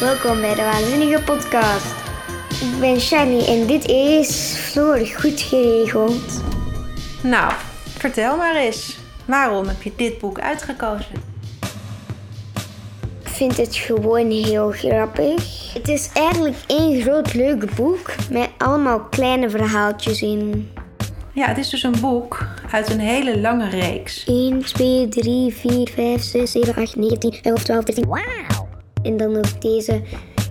Welkom bij de Waanzinnige Podcast. Ik ben Shani en dit is Floor Goed Geregeld. Nou, vertel maar eens. Waarom heb je dit boek uitgekozen? Ik vind het gewoon heel grappig. Het is eigenlijk één groot leuk boek met allemaal kleine verhaaltjes in. Ja, het is dus een boek uit een hele lange reeks. 1, 2, 3, 4, 5, 6, 7, 8, 9, 10, 11, 12, 13. Wauw! En dan nog deze.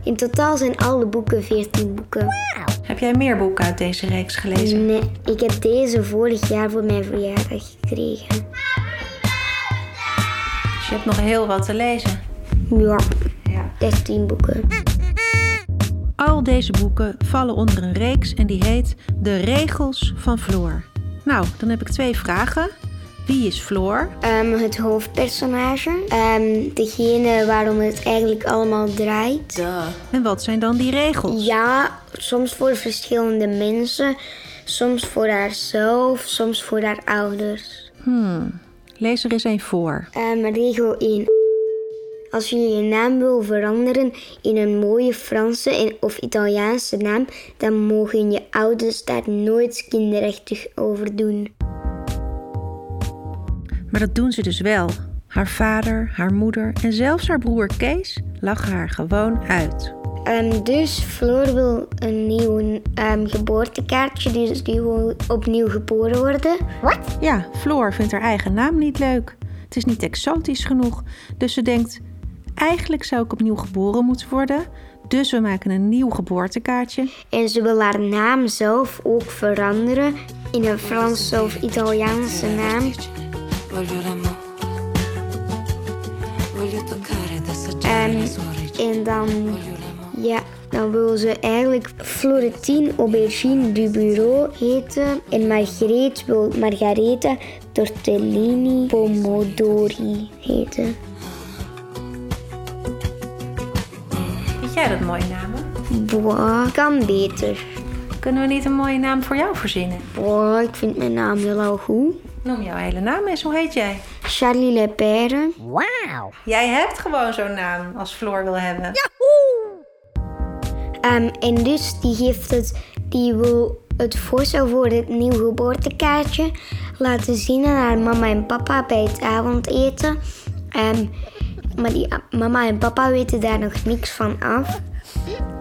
In totaal zijn alle boeken 14 boeken. Heb jij meer boeken uit deze reeks gelezen? Nee, ik heb deze vorig jaar voor mijn verjaardag gekregen. Dus je hebt nog heel wat te lezen. Ja, Ja. 13 boeken. Al deze boeken vallen onder een reeks en die heet De Regels van Floor. Nou, dan heb ik twee vragen. Wie is Floor? Ehm, het hoofdpersonage. Ehm, degene waarom het eigenlijk allemaal draait. En wat zijn dan die regels? Ja, soms voor verschillende mensen. Soms voor haarzelf, soms voor haar ouders. Hmm, lees er eens een voor. Ehm, regel 1. Als je je naam wil veranderen in een mooie Franse of Italiaanse naam, dan mogen je ouders daar nooit kinderrechtig over doen. Maar dat doen ze dus wel. Haar vader, haar moeder en zelfs haar broer Kees lachen haar gewoon uit. Dus Floor wil een nieuw ehm, geboortekaartje, dus die wil opnieuw geboren worden. Wat? Ja, Floor vindt haar eigen naam niet leuk. Het is niet exotisch genoeg. Dus ze denkt: eigenlijk zou ik opnieuw geboren moeten worden. Dus we maken een nieuw geboortekaartje. En ze wil haar naam zelf ook veranderen in een Franse of Italiaanse naam. Origine. en dan, ja, dan wil ze eigenlijk Florentine Aubergine du Bureau heten. En Margreet wil Margaretha Tortellini Pomodori heten. Vind jij dat mooie namen? Boah, kan beter. Kunnen we niet een mooie naam voor jou verzinnen? Boah, ik vind mijn naam heel al goed. Noem jouw hele naam eens. Hoe heet jij? Charlie Lepere. Jij hebt gewoon zo'n naam als Floor wil hebben. Ehm, en dus die geeft het, die wil het voorstel voor het nieuw geboortekaartje laten zien aan haar mama en papa bij het avondeten. Ehm, maar die mama en papa weten daar nog niks van af.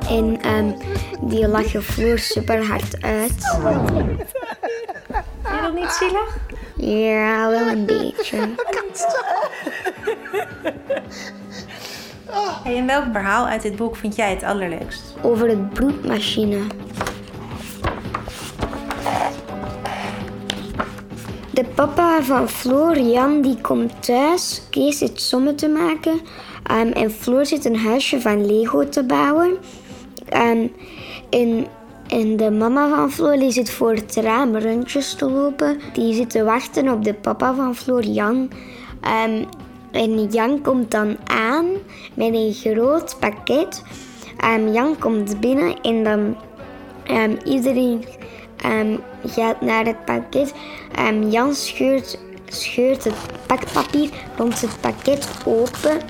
En ehm, die lachen Floor super hard uit. Vind je dat niet zielig? Ja, wel een beetje. Hey, en welk verhaal uit dit boek vind jij het allerleukst? Over het bloedmachine. De papa van Floor, Jan, die komt thuis. Kees zit sommen te maken. Ehm, en Floor zit een huisje van Lego te bouwen. Ehm, en, en de mama van Floor zit voor het raam rondjes te lopen. Die zit te wachten op de papa van Floor, Jan. Ehm, en Jan komt dan aan met een groot pakket. Ehm, Jan komt binnen en dan Ehm, iedereen gaat naar het pakket. Jan scheurt, scheurt het pakpapier rond het pakket open.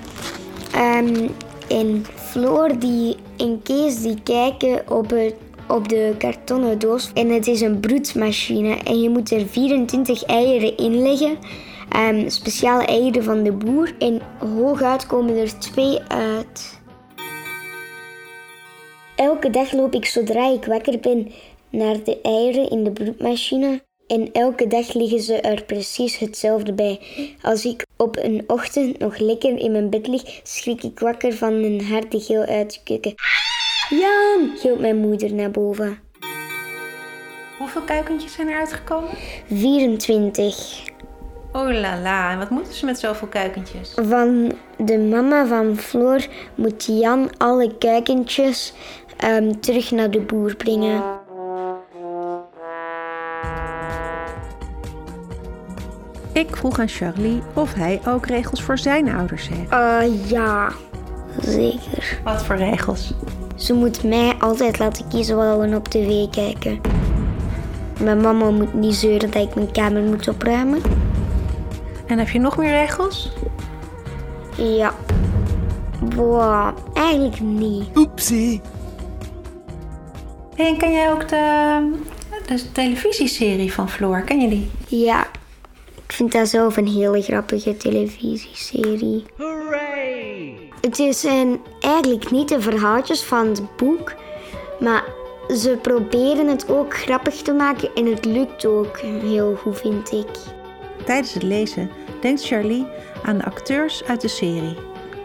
En Floor die, en Kees die kijken op, het, op de kartonnen doos. En het is een broedmachine. En je moet er 24 eieren in leggen. Ehm, speciale eieren van de boer. En hooguit komen er twee uit. Elke dag loop ik zodra ik wakker ben naar de eieren in de broedmachine. En elke dag liggen ze er precies hetzelfde bij. Als ik op een ochtend nog lekker in mijn bed lig, schrik ik wakker van een harde gil uit de keuken. Jan, gilt mijn moeder naar boven. Hoeveel kuikentjes zijn er uitgekomen? 24. Oh la la, en wat moeten ze met zoveel kuikentjes? Van de mama van Floor moet Jan alle kuikentjes ehm, terug naar de boer brengen. Ik vroeg aan Charlie of hij ook regels voor zijn ouders heeft. Ah ja, zeker. Wat voor regels? Ze moet mij altijd laten kiezen wat we op tv kijken. Mijn mama moet niet zeuren dat ik mijn kamer moet opruimen. En heb je nog meer regels? Ja. Wow, eigenlijk niet. Oepsie. Hey, en ken jij ook de, de televisieserie van Floor? Ken je die? Ja, ik vind dat zelf een hele grappige televisieserie. Het zijn eigenlijk niet de verhaaltjes van het boek, maar ze proberen het ook grappig te maken en het lukt ook heel goed, vind ik. Tijdens het lezen denkt Charlie aan de acteurs uit de serie.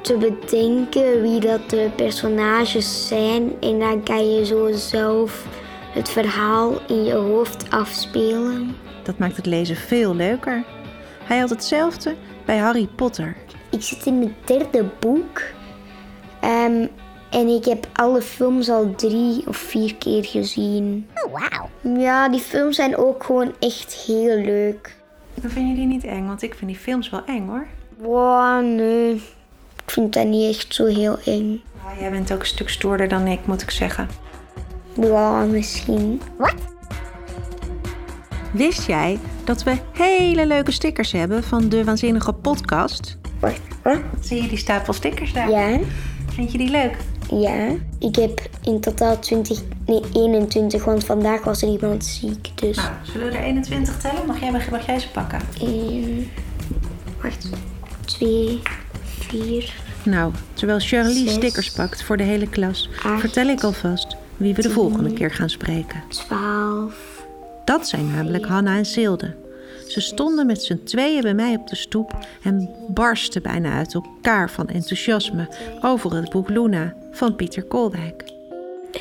Te bedenken wie dat de personages zijn en dan kan je zo zelf het verhaal in je hoofd afspelen. Dat maakt het lezen veel leuker. Hij had hetzelfde bij Harry Potter. Ik zit in het derde boek. Ehm, en ik heb alle films al drie of vier keer gezien. Oh, wauw. Ja, die films zijn ook gewoon echt heel leuk. Dan vind je die niet eng, want ik vind die films wel eng hoor. Wow, nee. Ik vind dat niet echt zo heel eng. Ah, jij bent ook een stuk stoerder dan ik, moet ik zeggen. Ja, misschien. Wist jij dat we hele leuke stickers hebben van de Waanzinnige Podcast? Wacht, wat? Zie je die stapel stickers daar? Ja, Vind je die leuk? ja. Ik heb in totaal 20, nee 21, want vandaag was er iemand ziek. Dus Nou, zullen we er 21 tellen? Mag jij, mag jij ze pakken? 1, wacht, 2, 4, Nou, terwijl Charlie Zes. stickers pakt voor de hele klas, Acht. vertel ik alvast wie we de volgende keer gaan spreken. 12. Dat zijn namelijk Hanna en Silde. Ze stonden met z'n tweeën bij mij op de stoep en barsten bijna uit elkaar van enthousiasme over het boek Luna van Pieter Koldijk.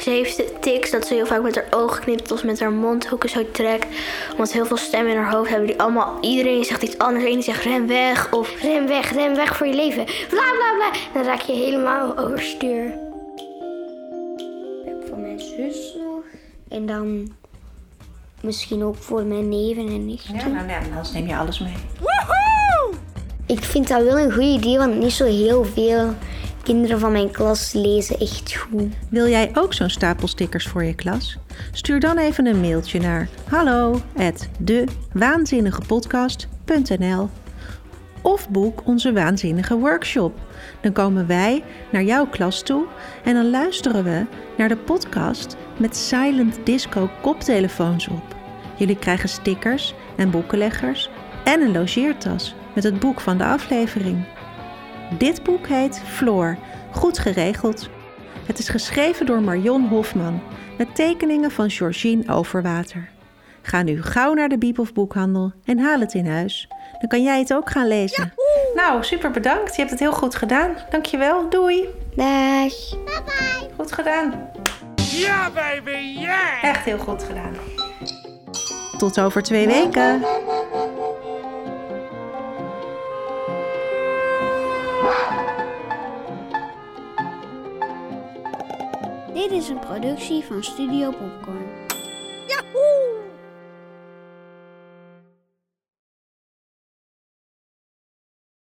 Ze heeft de tics dat ze heel vaak met haar ogen knipt of met haar mondhoeken zo trekt. Omdat heel veel stemmen in haar hoofd hebben die allemaal... Iedereen zegt iets anders. Eén zegt ren weg of... Ren weg, ren weg voor je leven. Bla bla bla. Dan raak je helemaal overstuur. Ik heb voor mijn zus nog. En dan misschien ook voor mijn neven en nichten. Ja, nou, nee, anders neem je alles mee. Ik vind dat wel een goed idee, want niet zo heel veel kinderen van mijn klas lezen echt goed. Wil jij ook zo'n stapel stickers voor je klas? Stuur dan even een mailtje naar hallo dewaanzinnigepodcast.nl of boek onze waanzinnige workshop. Dan komen wij naar jouw klas toe en dan luisteren we naar de podcast met silent disco koptelefoons op. Jullie krijgen stickers en boekenleggers en een logeertas met het boek van de aflevering. Dit boek heet Floor, goed geregeld. Het is geschreven door Marion Hofman met tekeningen van Georgine Overwater. Ga nu gauw naar de Biep of Boekhandel en haal het in huis. Dan kan jij het ook gaan lezen. Nou, super bedankt. Je hebt het heel goed gedaan. Dankjewel. Doei. Dag. Goed gedaan. Ja, baby, yeah! Echt heel goed gedaan. Tot over twee weken. Dit is een productie van Studio Popcorn.